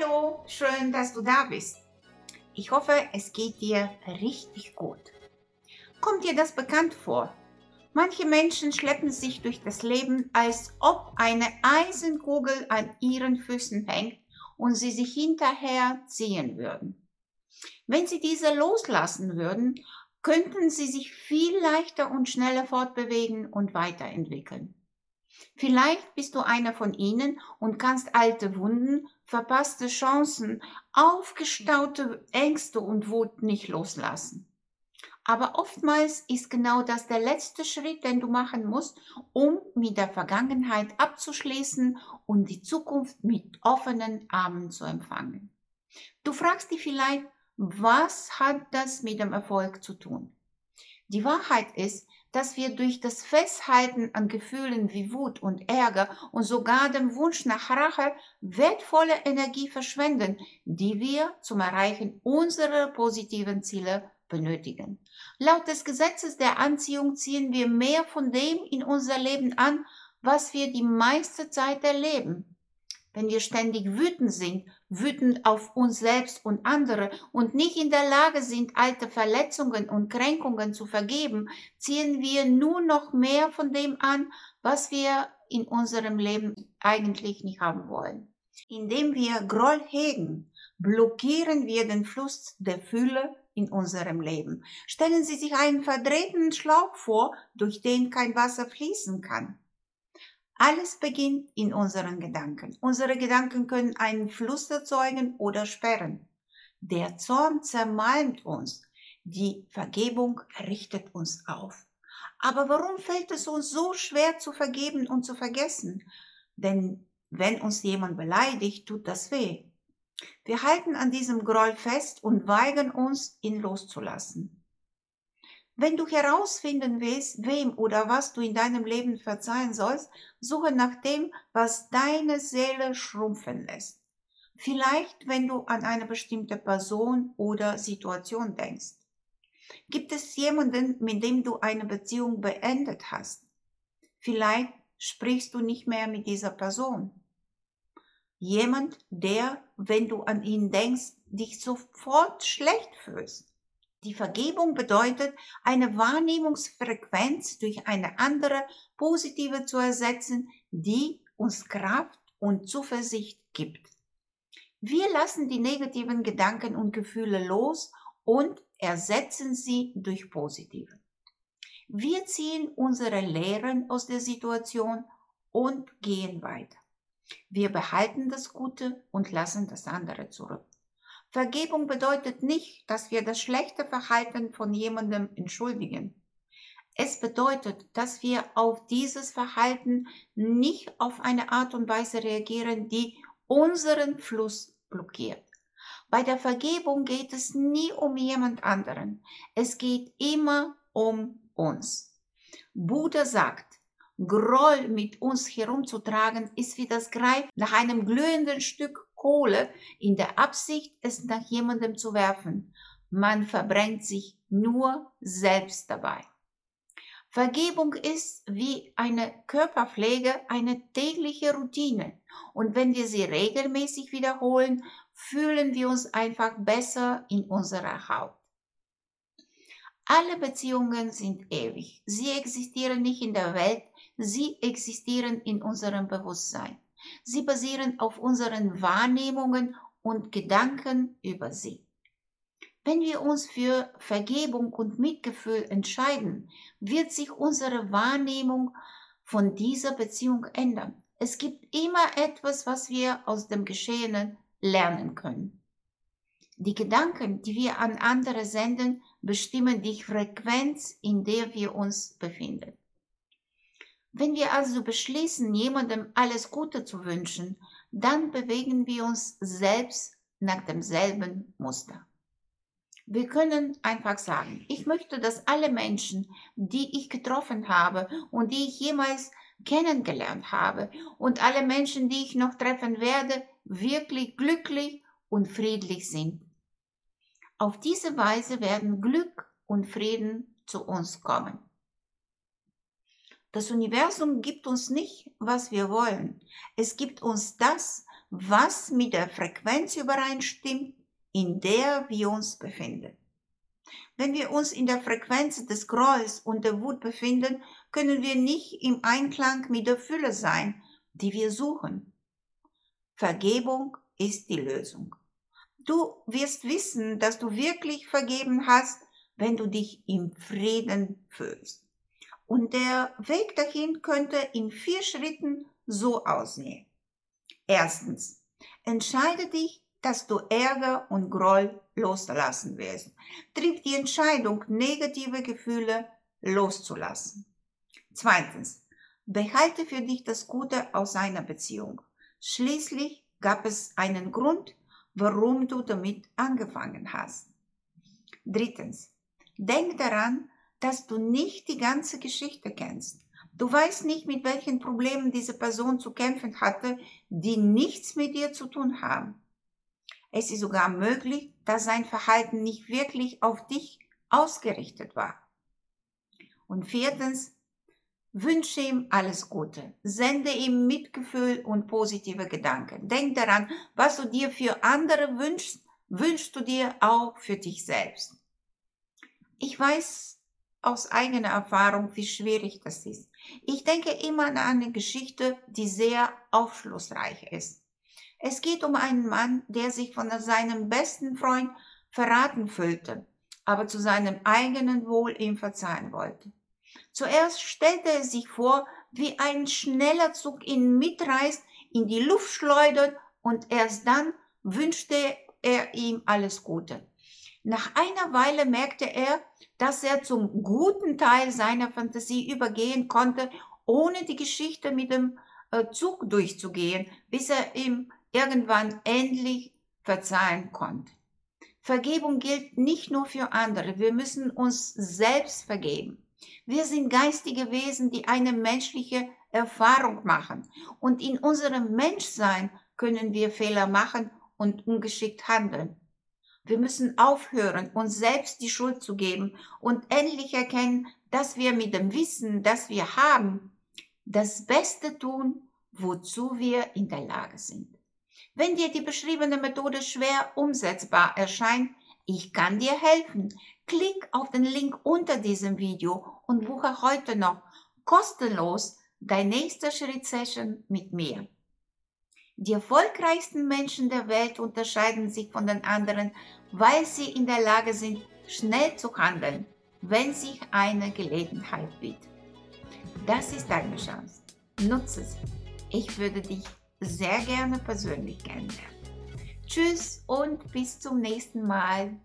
Hallo, schön, dass du da bist. Ich hoffe, es geht dir richtig gut. Kommt dir das bekannt vor? Manche Menschen schleppen sich durch das Leben, als ob eine Eisenkugel an ihren Füßen hängt und sie sich hinterher ziehen würden. Wenn sie diese loslassen würden, könnten sie sich viel leichter und schneller fortbewegen und weiterentwickeln. Vielleicht bist du einer von ihnen und kannst alte Wunden, verpasste Chancen, aufgestaute Ängste und Wut nicht loslassen. Aber oftmals ist genau das der letzte Schritt, den du machen musst, um mit der Vergangenheit abzuschließen und die Zukunft mit offenen Armen zu empfangen. Du fragst dich vielleicht, was hat das mit dem Erfolg zu tun? Die Wahrheit ist, dass wir durch das Festhalten an Gefühlen wie Wut und Ärger und sogar dem Wunsch nach Rache wertvolle Energie verschwenden, die wir zum Erreichen unserer positiven Ziele benötigen. Laut des Gesetzes der Anziehung ziehen wir mehr von dem in unser Leben an, was wir die meiste Zeit erleben. Wenn wir ständig wütend sind, wütend auf uns selbst und andere und nicht in der Lage sind, alte Verletzungen und Kränkungen zu vergeben, ziehen wir nur noch mehr von dem an, was wir in unserem Leben eigentlich nicht haben wollen. Indem wir Groll hegen, blockieren wir den Fluss der Fülle in unserem Leben. Stellen Sie sich einen verdrehten Schlauch vor, durch den kein Wasser fließen kann. Alles beginnt in unseren Gedanken. Unsere Gedanken können einen Fluss erzeugen oder sperren. Der Zorn zermalmt uns. Die Vergebung richtet uns auf. Aber warum fällt es uns so schwer zu vergeben und zu vergessen? Denn wenn uns jemand beleidigt, tut das weh. Wir halten an diesem Groll fest und weigern uns, ihn loszulassen. Wenn du herausfinden willst, wem oder was du in deinem Leben verzeihen sollst, suche nach dem, was deine Seele schrumpfen lässt. Vielleicht, wenn du an eine bestimmte Person oder Situation denkst. Gibt es jemanden, mit dem du eine Beziehung beendet hast? Vielleicht sprichst du nicht mehr mit dieser Person. Jemand, der, wenn du an ihn denkst, dich sofort schlecht fühlst. Die Vergebung bedeutet, eine Wahrnehmungsfrequenz durch eine andere positive zu ersetzen, die uns Kraft und Zuversicht gibt. Wir lassen die negativen Gedanken und Gefühle los und ersetzen sie durch positive. Wir ziehen unsere Lehren aus der Situation und gehen weiter. Wir behalten das Gute und lassen das andere zurück. Vergebung bedeutet nicht, dass wir das schlechte Verhalten von jemandem entschuldigen. Es bedeutet, dass wir auf dieses Verhalten nicht auf eine Art und Weise reagieren, die unseren Fluss blockiert. Bei der Vergebung geht es nie um jemand anderen. Es geht immer um uns. Buddha sagt, Groll mit uns herumzutragen, ist wie das Greifen nach einem glühenden Stück Kohle in der Absicht, es nach jemandem zu werfen. Man verbrennt sich nur selbst dabei. Vergebung ist wie eine Körperpflege eine tägliche Routine. Und wenn wir sie regelmäßig wiederholen, fühlen wir uns einfach besser in unserer Haut. Alle Beziehungen sind ewig. Sie existieren nicht in der Welt, Sie existieren in unserem Bewusstsein. Sie basieren auf unseren Wahrnehmungen und Gedanken über sie. Wenn wir uns für Vergebung und Mitgefühl entscheiden, wird sich unsere Wahrnehmung von dieser Beziehung ändern. Es gibt immer etwas, was wir aus dem Geschehenen lernen können. Die Gedanken, die wir an andere senden, bestimmen die Frequenz, in der wir uns befinden. Wenn wir also beschließen, jemandem alles Gute zu wünschen, dann bewegen wir uns selbst nach demselben Muster. Wir können einfach sagen, ich möchte, dass alle Menschen, die ich getroffen habe und die ich jemals kennengelernt habe und alle Menschen, die ich noch treffen werde, wirklich glücklich und friedlich sind. Auf diese Weise werden Glück und Frieden zu uns kommen. Das Universum gibt uns nicht, was wir wollen. Es gibt uns das, was mit der Frequenz übereinstimmt, in der wir uns befinden. Wenn wir uns in der Frequenz des Grolls und der Wut befinden, können wir nicht im Einklang mit der Fülle sein, die wir suchen. Vergebung ist die Lösung. Du wirst wissen, dass du wirklich vergeben hast, wenn du dich im Frieden fühlst. Und der Weg dahin könnte in vier Schritten so aussehen. Erstens, entscheide dich, dass du Ärger und Groll loslassen wirst. Triff die Entscheidung, negative Gefühle loszulassen. Zweitens, behalte für dich das Gute aus einer Beziehung. Schließlich gab es einen Grund, warum du damit angefangen hast. Drittens, denk daran, dass du nicht die ganze Geschichte kennst. Du weißt nicht, mit welchen Problemen diese Person zu kämpfen hatte, die nichts mit dir zu tun haben. Es ist sogar möglich, dass sein Verhalten nicht wirklich auf dich ausgerichtet war. Und viertens, wünsche ihm alles Gute. Sende ihm Mitgefühl und positive Gedanken. Denk daran, was du dir für andere wünschst, wünschst du dir auch für dich selbst. Ich weiß aus eigener Erfahrung, wie schwierig das ist. Ich denke immer an eine Geschichte, die sehr aufschlussreich ist. Es geht um einen Mann, der sich von seinem besten Freund verraten fühlte, aber zu seinem eigenen Wohl ihm verzeihen wollte. Zuerst stellte er sich vor, wie ein schneller Zug ihn mitreißt, in die Luft schleudert und erst dann wünschte er ihm alles Gute. Nach einer Weile merkte er, dass er zum guten Teil seiner Fantasie übergehen konnte, ohne die Geschichte mit dem äh, Zug durchzugehen, bis er ihm irgendwann endlich verzeihen konnte. Vergebung gilt nicht nur für andere, wir müssen uns selbst vergeben. Wir sind geistige Wesen, die eine menschliche Erfahrung machen. Und in unserem Menschsein können wir Fehler machen und ungeschickt handeln. Wir müssen aufhören, uns selbst die Schuld zu geben und endlich erkennen, dass wir mit dem Wissen, das wir haben, das Beste tun, wozu wir in der Lage sind. Wenn dir die beschriebene Methode schwer umsetzbar erscheint, ich kann dir helfen. Klick auf den Link unter diesem Video und buche heute noch kostenlos dein nächster Schritt-Session mit mir. Die erfolgreichsten Menschen der Welt unterscheiden sich von den anderen, weil sie in der Lage sind, schnell zu handeln, wenn sich eine Gelegenheit bietet. Das ist deine Chance. Nutze sie. Ich würde dich sehr gerne persönlich kennenlernen. Tschüss und bis zum nächsten Mal.